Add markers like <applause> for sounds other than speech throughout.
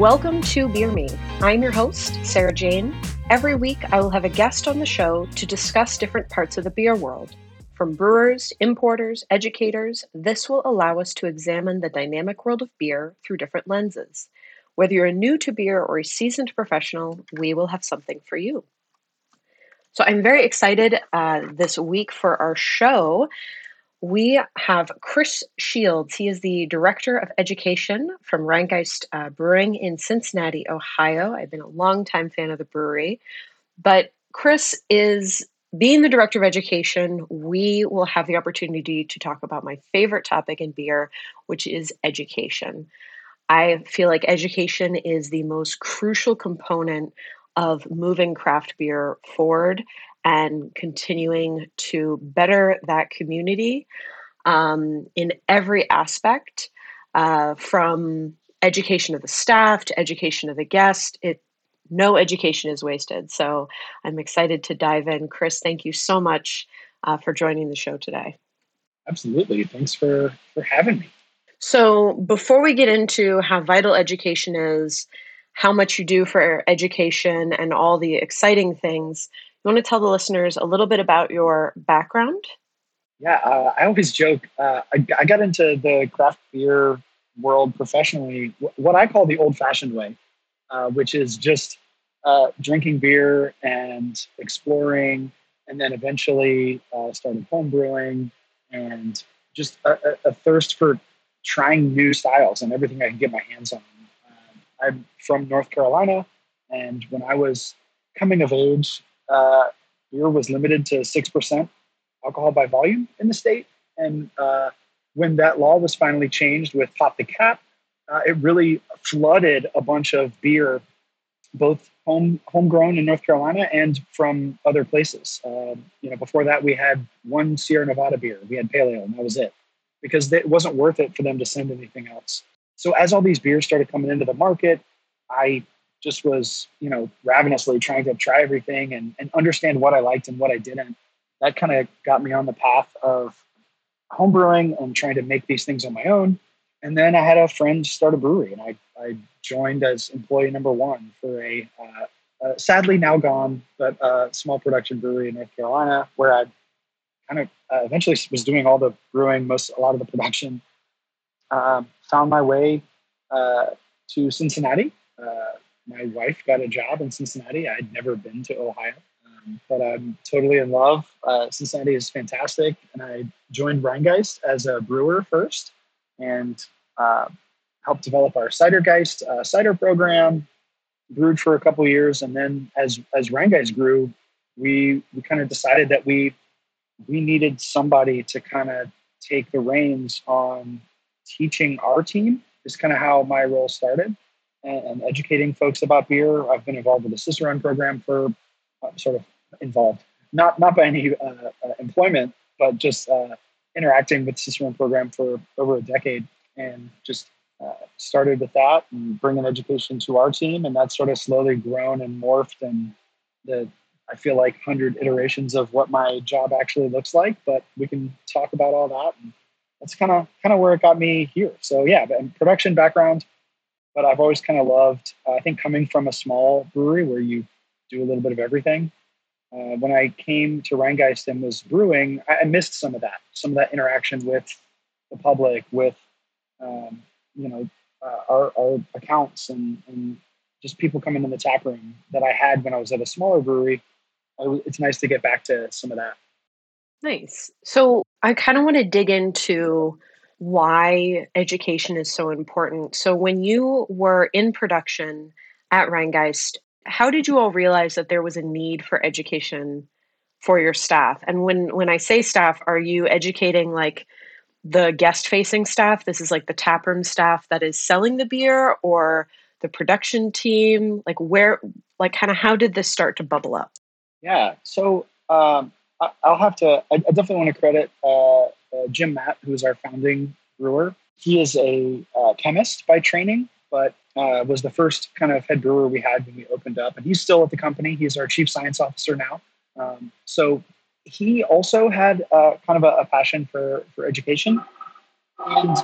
Welcome to Beer Me. I'm your host, Sarah Jane. Every week, I will have a guest on the show to discuss different parts of the beer world. From brewers, importers, educators, this will allow us to examine the dynamic world of beer through different lenses. Whether you're new to beer or a seasoned professional, we will have something for you. So I'm very excited uh, this week for our show. We have Chris Shields. He is the Director of Education from Rhinegeist uh, Brewing in Cincinnati, Ohio. I've been a long-time fan of the brewery. But Chris is being the Director of Education, we will have the opportunity to talk about my favorite topic in beer, which is education. I feel like education is the most crucial component of moving craft beer forward and continuing to better that community um, in every aspect uh, from education of the staff to education of the guest. It no education is wasted. So i'm excited to dive in. Chris thank you so much uh, for joining the show today. Absolutely. Thanks for for having me. So before we get into how vital education is how much you do for education and all the exciting things you want to tell the listeners a little bit about your background? Yeah, uh, I always joke. Uh, I, I, got into the craft beer world professionally, what I call the old fashioned way, uh, which is just uh, drinking beer and exploring, and then eventually uh, started home brewing and just a, a, thirst for trying new styles and everything I can get my hands on. Um, I'm from North Carolina, and when I was coming of age, uh, beer was limited to 6% alcohol by volume in the state. And uh, when that law was finally changed with Pop the Cap, uh, it really flooded a bunch of beer, both home homegrown in North Carolina and from other places. Uh, you know, before that, we had one Sierra Nevada beer. We had pale ale, and that was it, because it wasn't worth it for them to send anything else. So as all these beers started coming into the market, I just was, you know, ravenously trying to try everything and, and understand what I liked and what I didn't. That kind of got me on the path of homebrewing and trying to make these things on my own. And then I had a friend start a brewery, and I, I joined as employee number one for a uh, uh, sadly now gone, but a small production brewery in North Carolina, where I kind of uh, eventually was doing all the brewing, most a lot of the production. Um, found my way uh, to Cincinnati, uh, my wife got a job in Cincinnati. I'd never been to Ohio, um, but I'm totally in love. Uh, Cincinnati is fantastic, and I joined Rhinegeist as a brewer first, and uh, helped develop our Cidergeist uh, cider program. Brewed for a couple years, and then as as Rhinegeist grew, we we kind of decided that we we needed somebody to kind of take the reins on teaching our team. Is kind of how my role started and, educating folks about beer. I've been involved with the Cicerone program for uh, sort of involved, not not by any uh, uh, employment, but just uh, interacting with the Cicerone program for over a decade, and just uh, started with that and bringing education to our team, and that's sort of slowly grown and morphed, and the I feel like hundred iterations of what my job actually looks like, but we can talk about all that. And that's kind of kind of where it got me here. So yeah, and production background, but I've always kind of loved. Uh, I think coming from a small brewery where you do a little bit of everything. Uh, when I came to Rhinegeist and was brewing, I, I, missed some of that, some of that interaction with the public, with um, you know uh, our, our, accounts and, and, just people coming in the tap room that I had when I was at a smaller brewery. it's nice to get back to some of that. Nice. So I kind of want to dig into why education is so important. So, when you were in production at Rhinegeist, how did you all realize that there was a need for education for your staff? And when when I say staff, are you educating like the guest facing staff? This is like the taproom staff that is selling the beer, or the production team? Like where, like kind of how did this start to bubble up? Yeah, so um, I, will have to. I, definitely want to credit uh, uh, Jim Matt, who is our founding brewer. He is a uh, chemist by training, but uh, was the first kind of head brewer we had when we opened up. And he's still at the company. He's our chief science officer now. Um, so he also had uh, kind of a, a, passion for, for education. And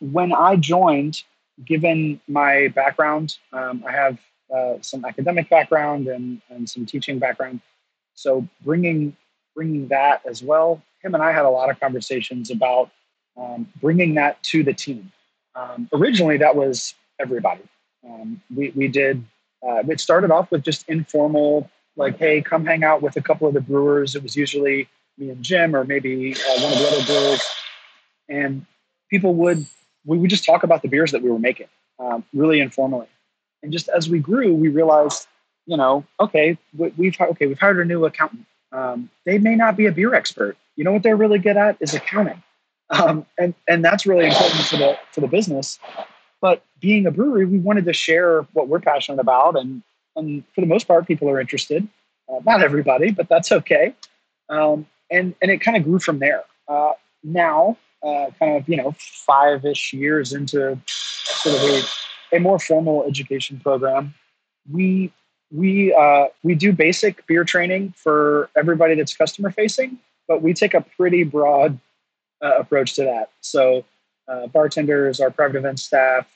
when I joined, given my background, um, I have uh, some academic background and, and some teaching background. So bringing bringing that as well, him and I had a lot of conversations about um, bringing that to the team. Um, originally, that was everybody. Um, we we did. Uh, it started off with just informal, like, hey, come hang out with a couple of the brewers. It was usually me and Jim, or maybe uh, one of the other brewers, and people would we would just talk about the beers that we were making, um, really informally. And just as we grew, we realized, you know, okay, we've okay, we've hired a new accountant. Um, they may not be a beer expert. You know what they're really good at is accounting, um, and and that's really important for the for the business. But being a brewery, we wanted to share what we're passionate about, and and for the most part, people are interested. Uh, not everybody, but that's okay. Um, and and it kind of grew from there. Uh, now uh, kind of you know five ish years into sort of a, a more formal education program, we we uh, we do basic beer training for everybody that's customer facing, but we take a pretty broad uh, approach to that. So uh, bartenders, our private event staff,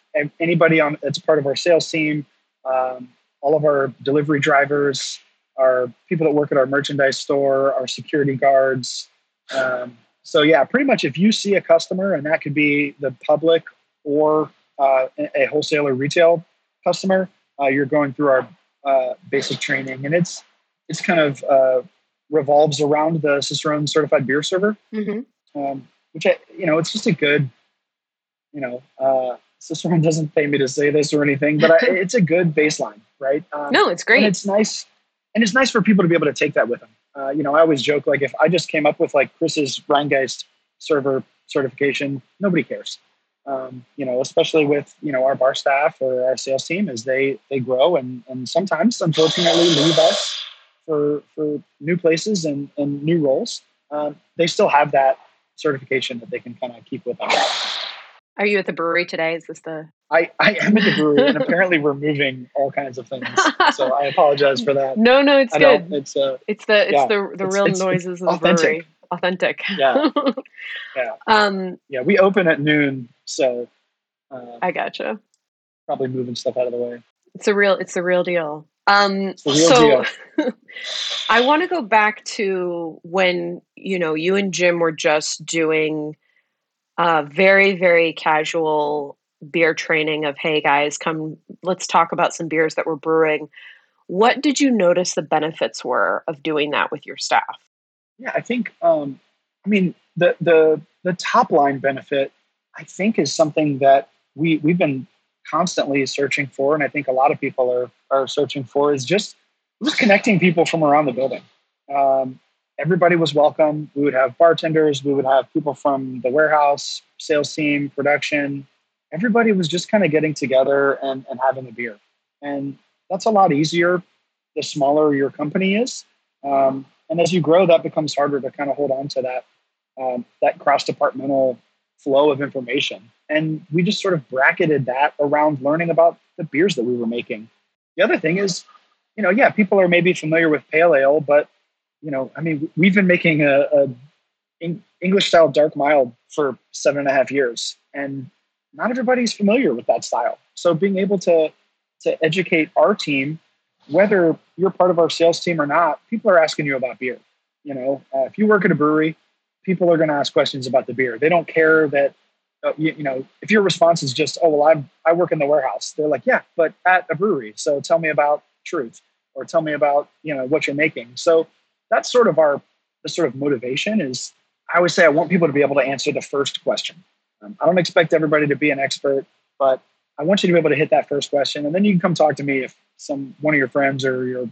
anybody on that's part of our sales team, um, all of our delivery drivers, our people that work at our merchandise store, our security guards, um, so yeah, pretty much if you see a customer, and that could be the public or uh, a wholesaler retail customer, uh, you're going through our uh, basic training, and it's it's kind of uh, revolves around the Cicerone certified beer server, mm-hmm. um, which I, you know it's just a good, you know, uh, Cicerone doesn't pay me to say this or anything, but I, <laughs> it's a good baseline, right? Um, no, it's great. And it's nice, and it's nice for people to be able to take that with them uh, you know, I always joke like if I just came up with like Chris's Rhinegeist server certification, nobody cares. Um, you know, especially with you know our bar staff or our sales team as they they grow and and sometimes unfortunately leave us for for new places and, and new roles. Um, they still have that certification that they can kind of keep with them. Are you at the brewery today? Is this the? I, I am at the brewery, and apparently we're moving all kinds of things. So I apologize for that. <laughs> No, no, it's I good. It's uh, it's the it's yeah, the the real it's, noises it's of the brewery. Authentic. Yeah. <laughs> yeah. Um. Yeah, we open at noon, so. Uh, I gotcha. Probably moving stuff out of the way. It's a real. It's the real deal. Um. So. <laughs> I want to go back to when you know you and Jim were just doing uh, very, very casual beer training of, hey guys, come, let's talk about some beers that we're brewing. What did you notice the benefits were of doing that with your staff? Yeah, I think, um, I mean, the, the, the top line benefit, I think, is something that we, we've been constantly searching for. And I think a lot of people are, are searching for is just, just connecting people from around the building. Um, everybody was welcome. We would have bartenders, we would have people from the warehouse, sales team, production. Everybody was just kind of getting together and, and having a beer. And that's a lot easier the smaller your company is. Um, and as you grow, that becomes harder to kind of hold on to that um, that cross departmental flow of information. And we just sort of bracketed that around learning about the beers that we were making. The other thing is, you know, yeah, people are maybe familiar with pale ale, but you know, I mean, we've been making a, a English style dark mild for seven and a half years, and not everybody's familiar with that style. So being able to to educate our team, whether you're part of our sales team or not, people are asking you about beer. You know, uh, if you work at a brewery, people are going to ask questions about the beer. They don't care that uh, you, you, know if your response is just, "Oh well, I'm, I work in the warehouse." They're like, "Yeah, but at a brewery." So tell me about truth, or tell me about you know what you're making. So that's sort of our the sort of motivation is I always say I want people to be able to answer the first question. Um, I don't expect everybody to be an expert, but I want you to be able to hit that first question, and then you can come talk to me if some one of your friends or your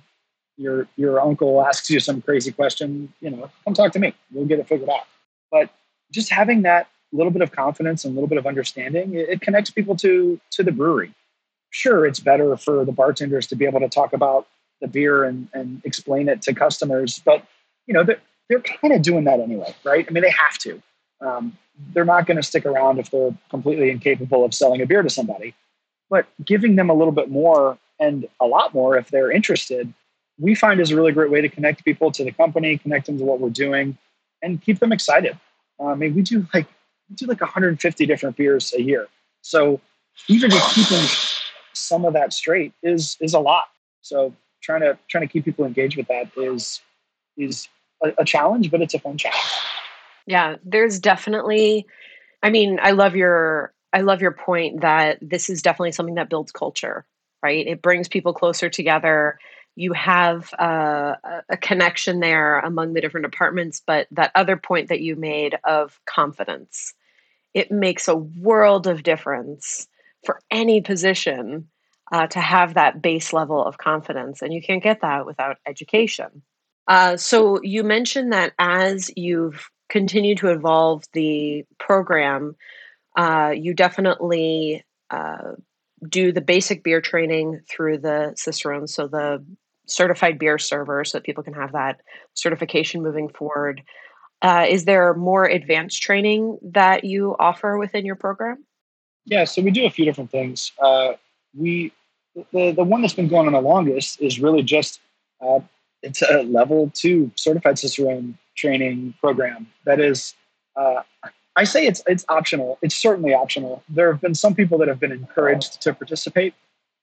your your uncle asks you some crazy question. You know, come talk to me. We'll get it figured out. But just having that little bit of confidence and a little bit of understanding, it, it connects people to to the brewery. Sure, it's better for the bartenders to be able to talk about the beer and, and explain it to customers. But you know, they're, they're kind of doing that anyway, right? I mean, they have to. Um, they're not going to stick around if they're completely incapable of selling a beer to somebody. But giving them a little bit more and a lot more if they're interested, we find is a really great way to connect people to the company, connect them to what we're doing, and keep them excited. Uh, I mean, we do like we do like 150 different beers a year. So even just keeping some of that straight is is a lot. So trying to trying to keep people engaged with that is is a, a challenge, but it's a fun challenge. Yeah, there's definitely. I mean, I love your I love your point that this is definitely something that builds culture, right? It brings people closer together. You have uh, a connection there among the different departments, but that other point that you made of confidence, it makes a world of difference for any position uh, to have that base level of confidence. And you can't get that without education. Uh, so you mentioned that as you've continued to evolve the program, uh, you definitely uh, do the basic beer training through the Cicerone, so the certified beer server, so that people can have that certification moving forward. Uh, is there more advanced training that you offer within your program? Yeah, so we do a few different things. Uh, we the the one that's been going on the longest is really just uh, it's a level two certified Cicerone training program that is. Uh, I say it's it's optional. It's certainly optional. There have been some people that have been encouraged to participate,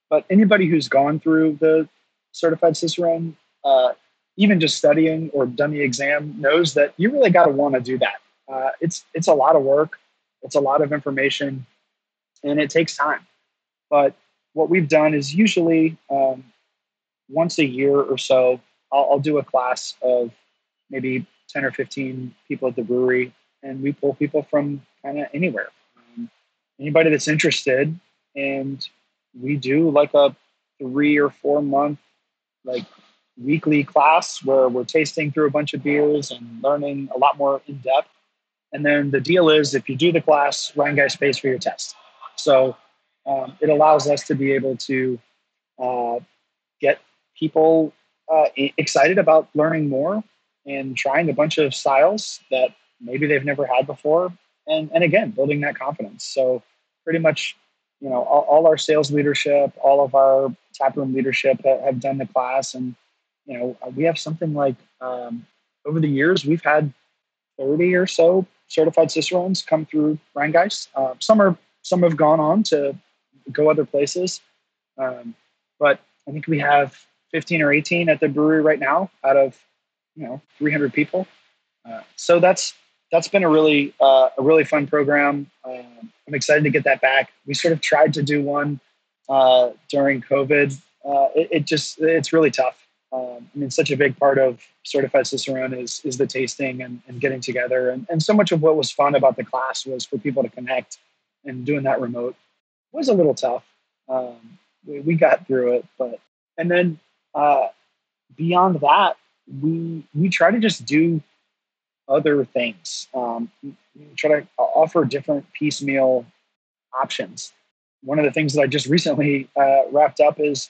but anybody who's gone through the certified Cicerone, uh, even just studying or done the exam, knows that you really got to want to do that. Uh, it's it's a lot of work. It's a lot of information, and it takes time. But what we've done is usually um, once a year or so, I'll, I'll, do a class of maybe 10 or 15 people at the brewery, and we pull people from kind of anywhere. Um, anybody that's interested, and we do like a three or four month, like weekly class where we're tasting through a bunch of beers and learning a lot more in depth. And then the deal is if you do the class, Rhinegeist pays for your test. So um, it allows us to be able to uh, get people uh, excited about learning more and trying a bunch of styles that maybe they've never had before and and again building that confidence so pretty much you know all, all our sales leadership all of our taproom leadership have, have done the class and you know we have something like um, over the years we've had 30 or so certified cicerones come through Rhinegeist. Uh, some are some have gone on to go other places. Um, but I think we have 15 or 18 at the brewery right now out of you know 300 people. Uh, so that's that's been a really uh, a really fun program. Um, I'm excited to get that back. We sort of tried to do one uh, during COVID. Uh, it, it, just it's really tough. Um, I mean, such a big part of Certified Cicerone is is the tasting and, and getting together, and, and so much of what was fun about the class was for people to connect and doing that remote was a little tough. Um, we, we, got through it, but and then uh, beyond that, we we try to just do other things. Um, try to offer different piecemeal options. One of the things that I just recently uh, wrapped up is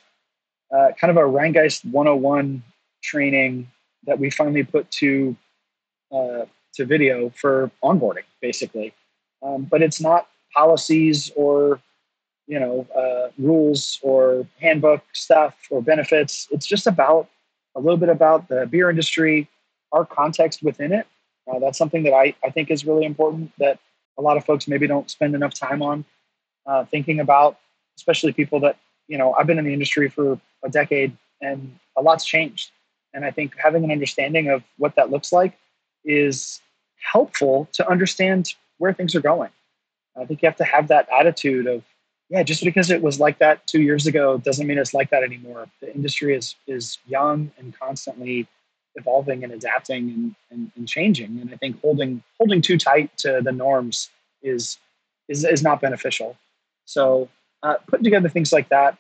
uh, kind of a Rhinegeist 101 training that we finally put to uh, to video for onboarding, basically. Um, but it's not policies or you know uh, rules or handbook stuff or benefits. It's just about a little bit about the beer industry, our context within it. Uh, that's something that I, I think is really important that a lot of folks maybe don't spend enough time on uh, thinking about, especially people that, you know, I've been in the industry for a decade and a lot's changed. And I think having an understanding of what that looks like is helpful to understand where things are going. I think you have to have that attitude of yeah, just because it was like that two years ago doesn't mean it's like that anymore. The industry is is young and constantly evolving and adapting and, and, and changing. And I think holding holding too tight to the norms is is, is not beneficial. So uh, putting together things like that.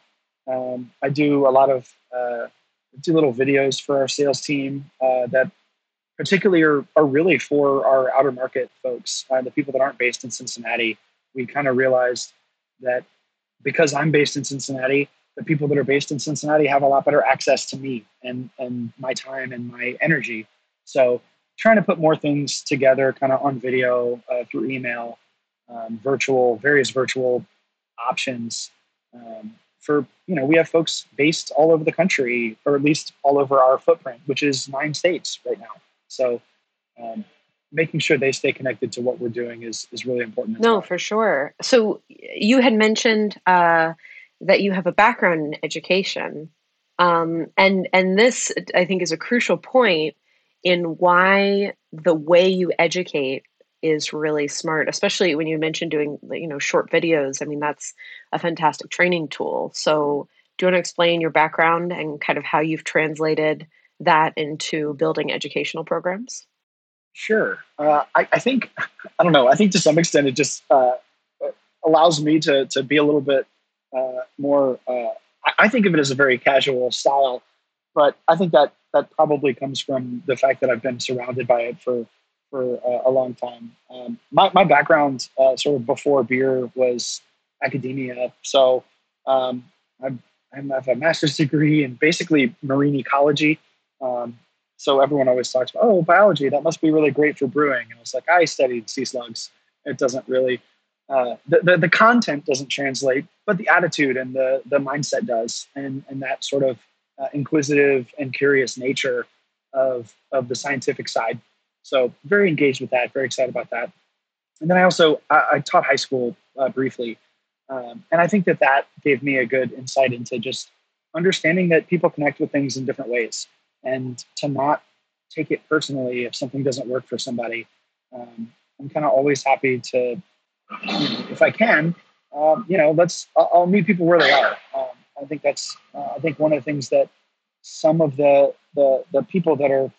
Um, I do a lot of uh, do little videos for our sales team uh, that particularly are, are really for our outer market folks, uh, the people that aren't based in Cincinnati. We kind of realized that because I'm based in Cincinnati, the people that are based in Cincinnati have a lot better access to me and and my time and my energy. So trying to put more things together, kind of on video, uh, through email, um, virtual, various virtual options. Um, for you know, we have folks based all over the country, or at least all over our footprint, which is nine states right now. So um, making sure they stay connected to what we're doing is is really important. No, well. for sure. So you had mentioned uh, that you have a background in education, um, and and this I think is a crucial point in why the way you educate is really smart especially when you mentioned doing you know short videos i mean that's a fantastic training tool so do you want to explain your background and kind of how you've translated that into building educational programs Sure. Uh, I, I, think, <laughs> I don't know, I think to some extent it just uh, allows me to, to be a little bit uh, more, uh, I, I, think of it as a very casual style, but I think that that probably comes from the fact that I've been surrounded by it for, for a long time. Um, my, my background uh, sort of before beer was academia. So um, I'm, I have a master's degree in basically marine ecology. Um, so everyone always talks about, oh, biology, that must be really great for brewing. And it's like, I studied sea slugs. It doesn't really, uh, the, the, the, content doesn't translate, but the attitude and the, the mindset does. And, and that sort of uh, inquisitive and curious nature of, of the scientific side. So very engaged with that, very excited about that. And then I also, I, I taught high school uh, briefly. Um, and I think that that gave me a good insight into just understanding that people connect with things in different ways and to not take it personally if something doesn't work for somebody. Um, I'm kind of always happy to, you know, if I can, um, you know, let's, I'll, I'll, meet people where they are. Um, I think that's, uh, I think one of the things that some of the, the, the people that are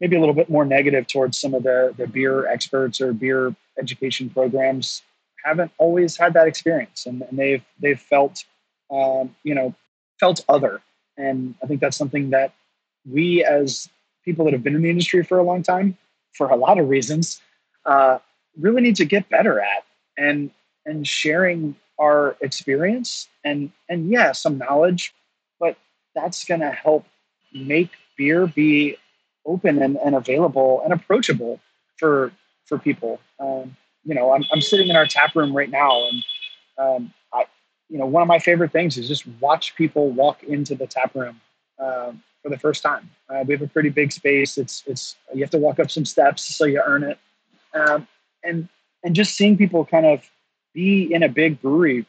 maybe a little bit more negative towards some of the, the beer experts or beer education programs haven't always had that experience and, and they've, they've felt, um, you know, felt other. And I think that's something that we as people that have been in the industry for a long time, for a lot of reasons, uh, really need to get better at and and sharing our experience and and yeah, some knowledge, but that's going to help make beer be open and, and available and approachable for for people. Um, you know, I'm, I'm sitting in our tap room right now, and um, I, you know, one of my favorite things is just watch people walk into the tap room. Um, for the first time. Uh, we have a pretty big space. It's it's you have to walk up some steps so you earn it, um, and and just seeing people kind of be in a big brewery,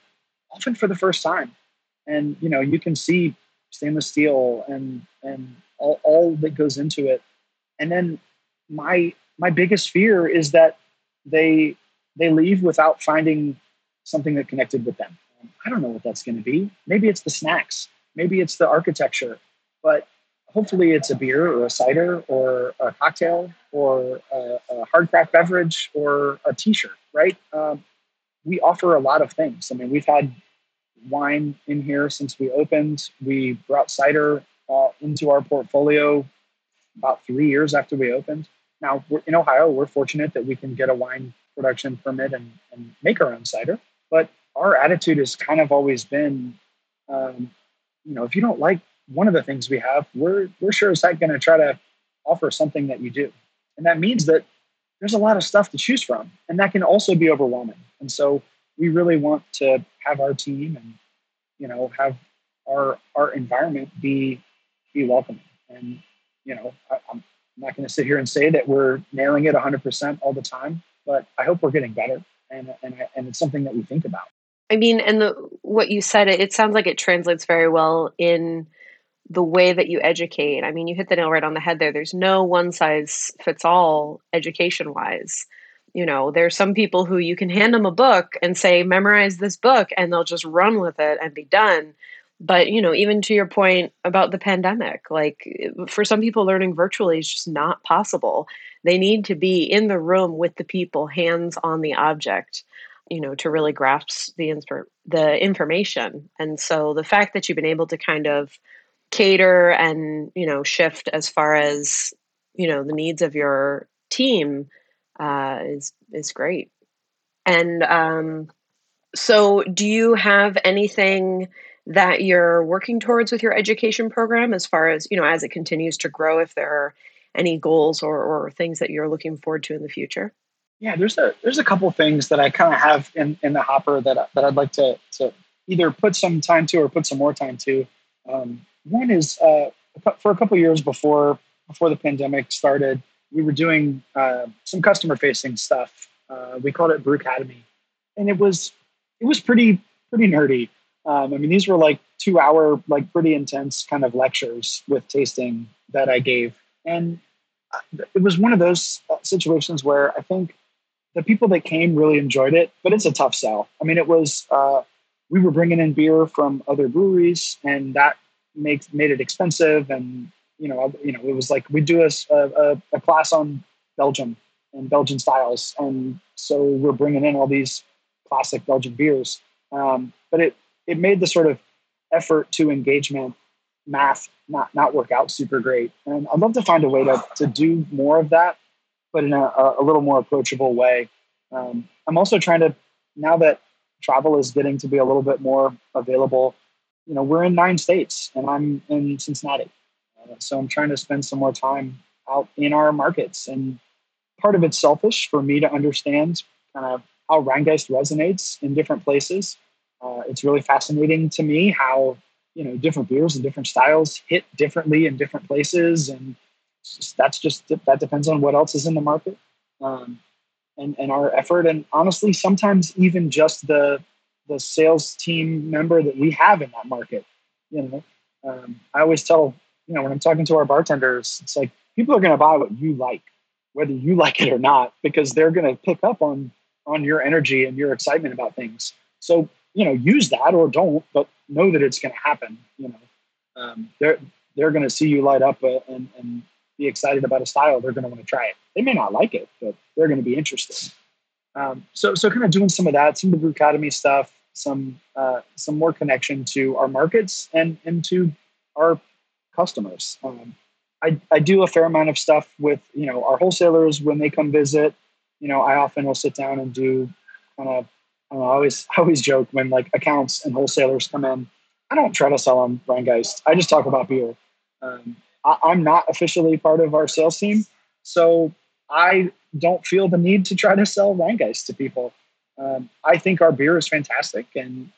often for the first time, and you know you can see stainless steel and and all, all that goes into it, and then my my biggest fear is that they they leave without finding something that connected with them. I don't know what that's going to be. Maybe it's the snacks. Maybe it's the architecture. But hopefully it's a beer or a cider or a cocktail or a, a hard craft beverage or a t-shirt right? Um, we offer a lot of things. I mean we've had wine in here since we opened. We brought cider uh, into our portfolio about three years after we opened. Now in ohio we're fortunate that we can get a wine production permit and, and make our own cider but our attitude has kind of always been um, you know if you don't like one of the things we have, we're we're sure as heck going to try to offer something that you do, and that means that there's a lot of stuff to choose from, and that can also be overwhelming. And so we really want to have our team and you know have our our environment be be welcoming. And you know, I, I'm not going to sit here and say that we're nailing it 100% all the time, but I hope we're getting better, and and and it's something that we think about. I mean, and the what you said, it, it sounds like it translates very well in the way that you educate. I mean, you hit the nail right on the head there. There's no one size fits all education wise. You know, there's some people who you can hand them a book and say, memorize this book, and they'll just run with it and be done. But, you know, even to your point about the pandemic, like for some people, learning virtually is just not possible. They need to be in the room with the people, hands on the object you know to really grasp the insp- the information and so the fact that you've been able to kind of cater and you know shift as far as you know the needs of your team uh, is is great. And um, so, do you have anything that you're working towards with your education program as far as you know as it continues to grow? If there are any goals or, or things that you're looking forward to in the future? Yeah, there's a there's a couple things that I kind of have in, in the hopper that that I'd like to to either put some time to or put some more time to. Um, one is uh, for a couple years before before the pandemic started, we were doing uh, some customer facing stuff. Uh, we called it Brew Academy, and it was it was pretty pretty nerdy. Um, I mean, these were like two hour, like pretty intense kind of lectures with tasting that I gave, and uh, it was one of those uh, situations where I think the people that came really enjoyed it, but it's a tough sell. I mean, it was uh, we were bringing in beer from other breweries, and that makes made it expensive. And you know, you know, it was like we do a, a, a class on Belgium and Belgian styles, and so we're bringing in all these classic Belgian beers. Um, but it it made the sort of effort to engagement math not not work out super great. And I'd love to find a way to to do more of that but in a, a little more approachable way. Um, I'm also trying to now that travel is getting to be a little bit more available. You know, we're in nine states, and I'm in Cincinnati, uh, so I'm trying to spend some more time out in our markets. And part of it's selfish for me to understand kind of how Rhinegeist resonates in different places. Uh, it's really fascinating to me how you know different beers and different styles hit differently in different places and that's just that depends on what else is in the market um, and and our effort and honestly sometimes even just the the sales team member that we have in that market you know um, i always tell you know when i'm talking to our bartenders it's like people are going to buy what you like whether you <laughs> like it or not because they're going to pick up on on your energy and your excitement about things so you know use that or don't but know that it's going to happen you know um, they're they're going to see you light up uh, and, and be excited about a style, they're going to want to try it. They may not like it, but they're going to be interested. Um, so, so kind of doing some of that, some of the Brew Academy stuff, some uh, some more connection to our markets and and to our customers. Um, I, I do a fair amount of stuff with you know our wholesalers when they come visit. You know, I often will sit down and do kind of I, know, I always <laughs> I always joke when like accounts and wholesalers come in. I don't try to sell them Rhinegeist. I just talk about beer. Um, I, am not officially part of our sales team, so I don't feel the need to try to sell Rhinegeist to people. Um, I think our beer is fantastic, and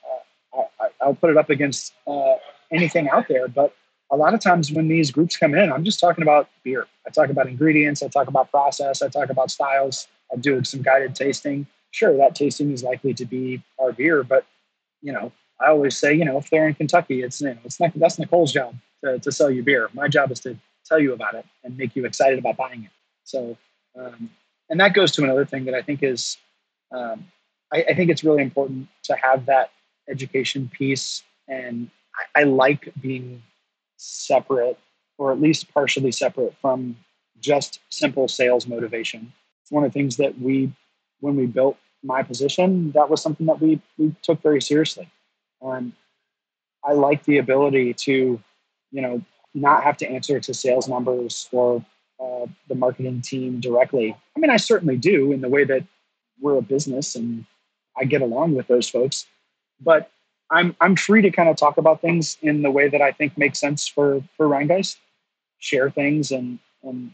uh, I, will put it up against uh, anything out there. But a lot of times when these groups come in, I'm just talking about beer. I talk about ingredients, I talk about process, I talk about styles. I do some guided tasting. Sure, that tasting is likely to be our beer, but you know, I always say, you know, if they're in Kentucky, it's you know, it's not that's Nicole's job to, to sell you beer. My job is to tell you about it and make you excited about buying it. So, um, and that goes to another thing that I think is, um, I, I, think it's really important to have that education piece. And I, I like being separate or at least partially separate from just simple sales motivation. It's one of the things that we, when we built my position, that was something that we, we took very seriously. Um, I like the ability to you know, not have to answer to sales numbers or uh, the marketing team directly. I mean, I certainly do in the way that we're a business and I get along with those folks, but I'm I'm free to kind of talk about things in the way that I think makes sense for for Rhinegeist, share things and and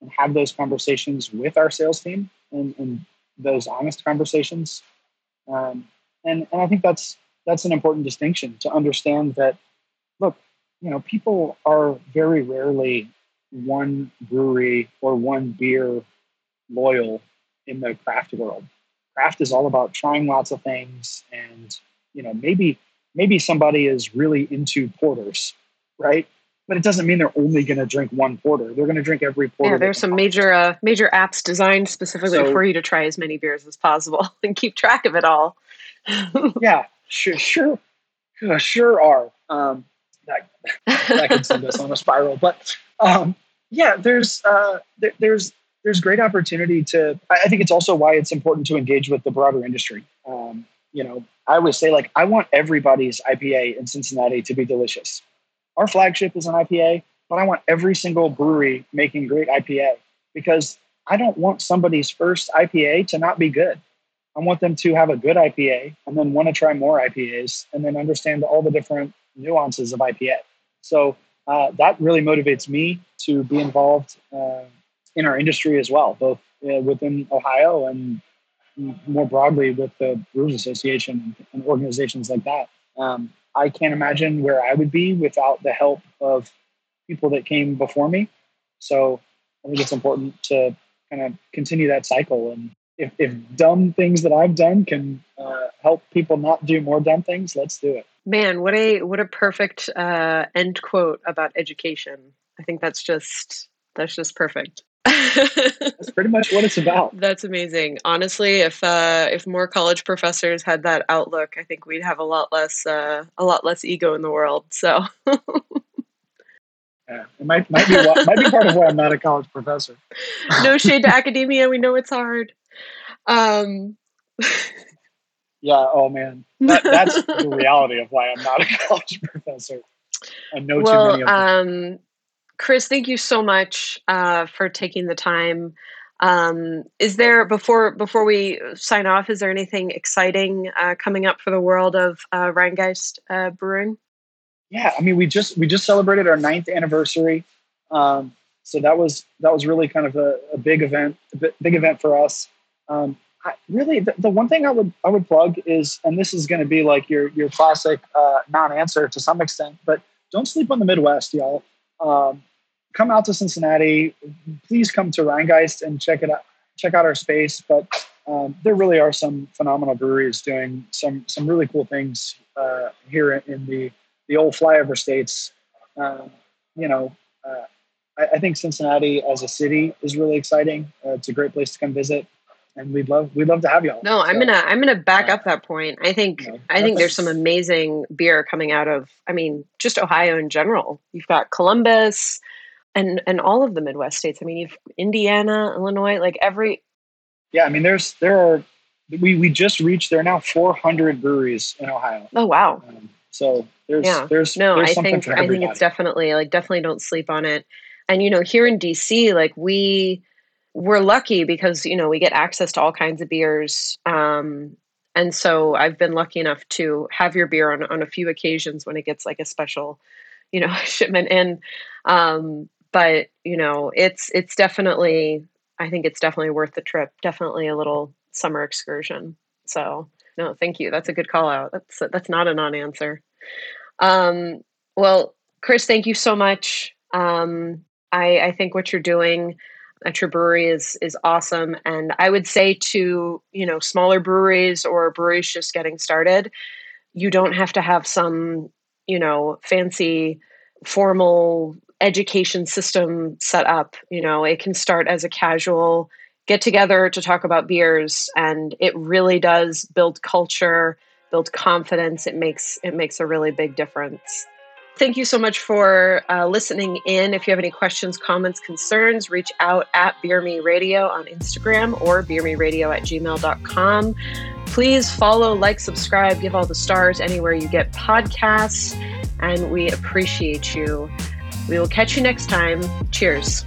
and have those conversations with our sales team and, and those honest conversations. Um, and and I think that's that's an important distinction to understand that look you know, people are very rarely one brewery or one beer loyal in the craft world. Craft is all about trying lots of things and, you know, maybe maybe somebody is really into porters, right? But it doesn't mean they're only going to drink one porter. They're going to drink every porter. Yeah, there's some major uh, major apps designed specifically so, for you to try as many beers as possible <laughs> and keep track of it all. <laughs> yeah, sure, sure, sure are. Um, that that could send us on a spiral. But um, yeah, there's uh, there, there's there's great opportunity to. I think it's also why it's important to engage with the broader industry. Um, you know, I always say like I want everybody's IPA in Cincinnati to be delicious. Our flagship is an IPA, but I want every single brewery making great IPA because I don't want somebody's first IPA to not be good. I want them to have a good IPA and then want to try more IPAs and then understand all the different nuances of IPA. So uh, that really motivates me to be involved uh, in our industry as well, both uh, within Ohio and more broadly with the Brewers Association and organizations like that. Um, I can't imagine where I would be without the help of people that came before me. So I think it's important to kind of continue that cycle. And if, if dumb things that I've done can uh, help people not do more dumb things, let's do it. Man, what a what a perfect uh, end quote about education. I think that's just that's just perfect. <laughs> That's pretty much what it's about. That's amazing. Honestly, if uh, if more college professors had that outlook, I think we'd have a lot less uh, a lot less ego in the world. So. <laughs> yeah, it might might be might be part of why I'm not a college professor. <laughs> no shade to academia. We know it's hard. Um, yeah. Oh man, that, that's the reality of why I'm not a college professor. I know well, too many of them. Um, Chris, thank you so much uh, for taking the time. Um, is there before before we sign off? Is there anything exciting uh, coming up for the world of uh, Rhinegeist uh, Brewing? Yeah, I mean, we just we just celebrated our ninth anniversary, um, so that was that was really kind of a, a big event, a big event for us. Um, I, really, the, the, one thing I would I would plug is, and this is going to be like your your classic uh, non-answer to some extent, but don't sleep on the Midwest, y'all. Um, come out to Cincinnati. Please come to Rhinegeist and check it out. Check out our space. But um, there really are some phenomenal breweries doing some some really cool things uh, here in the the old flyover states. Um, you know, uh, I, I, think Cincinnati as a city is really exciting. Uh, it's a great place to come visit, and we'd love we'd love to have y'all. No, so, I'm gonna I'm gonna back uh, up that point. I think you know, I think there's some amazing beer coming out of. I mean, just Ohio in general. You've got Columbus and and all of the Midwest states. I mean, you've Indiana, Illinois, like every. Yeah, I mean, there's there are we we just reached there are now 400 breweries in Ohio. Oh wow! Um, so there's yeah. there's no, there's I think I think it's definitely like definitely don't sleep on it. And you know, here in DC, like we we're lucky because you know we get access to all kinds of beers. Um, and so I've been lucky enough to have your beer on on a few occasions when it gets like a special, you know, <laughs> shipment in. Um, but you know it's it's definitely i think it's definitely worth the trip definitely a little summer excursion. So no thank you. That's a good call out. That's that's not a non-answer. Um, well chris thank you so much. Um, I, I think what you're doing at your brewery is is awesome. And i would say to you know smaller breweries or breweries just getting started you don't have to have some you know fancy formal education system set up. You know, it can start as a casual get together to talk about beers, and it really does build culture, build confidence. It makes it makes a really big difference. Thank you so much for uh, listening in. If you have any questions, comments, concerns, reach out at Beer Me Radio on Instagram or beermeradio at gmail.com. Please follow, like, subscribe, give all the stars anywhere you get podcasts, and we appreciate you. We will catch you next time. Cheers.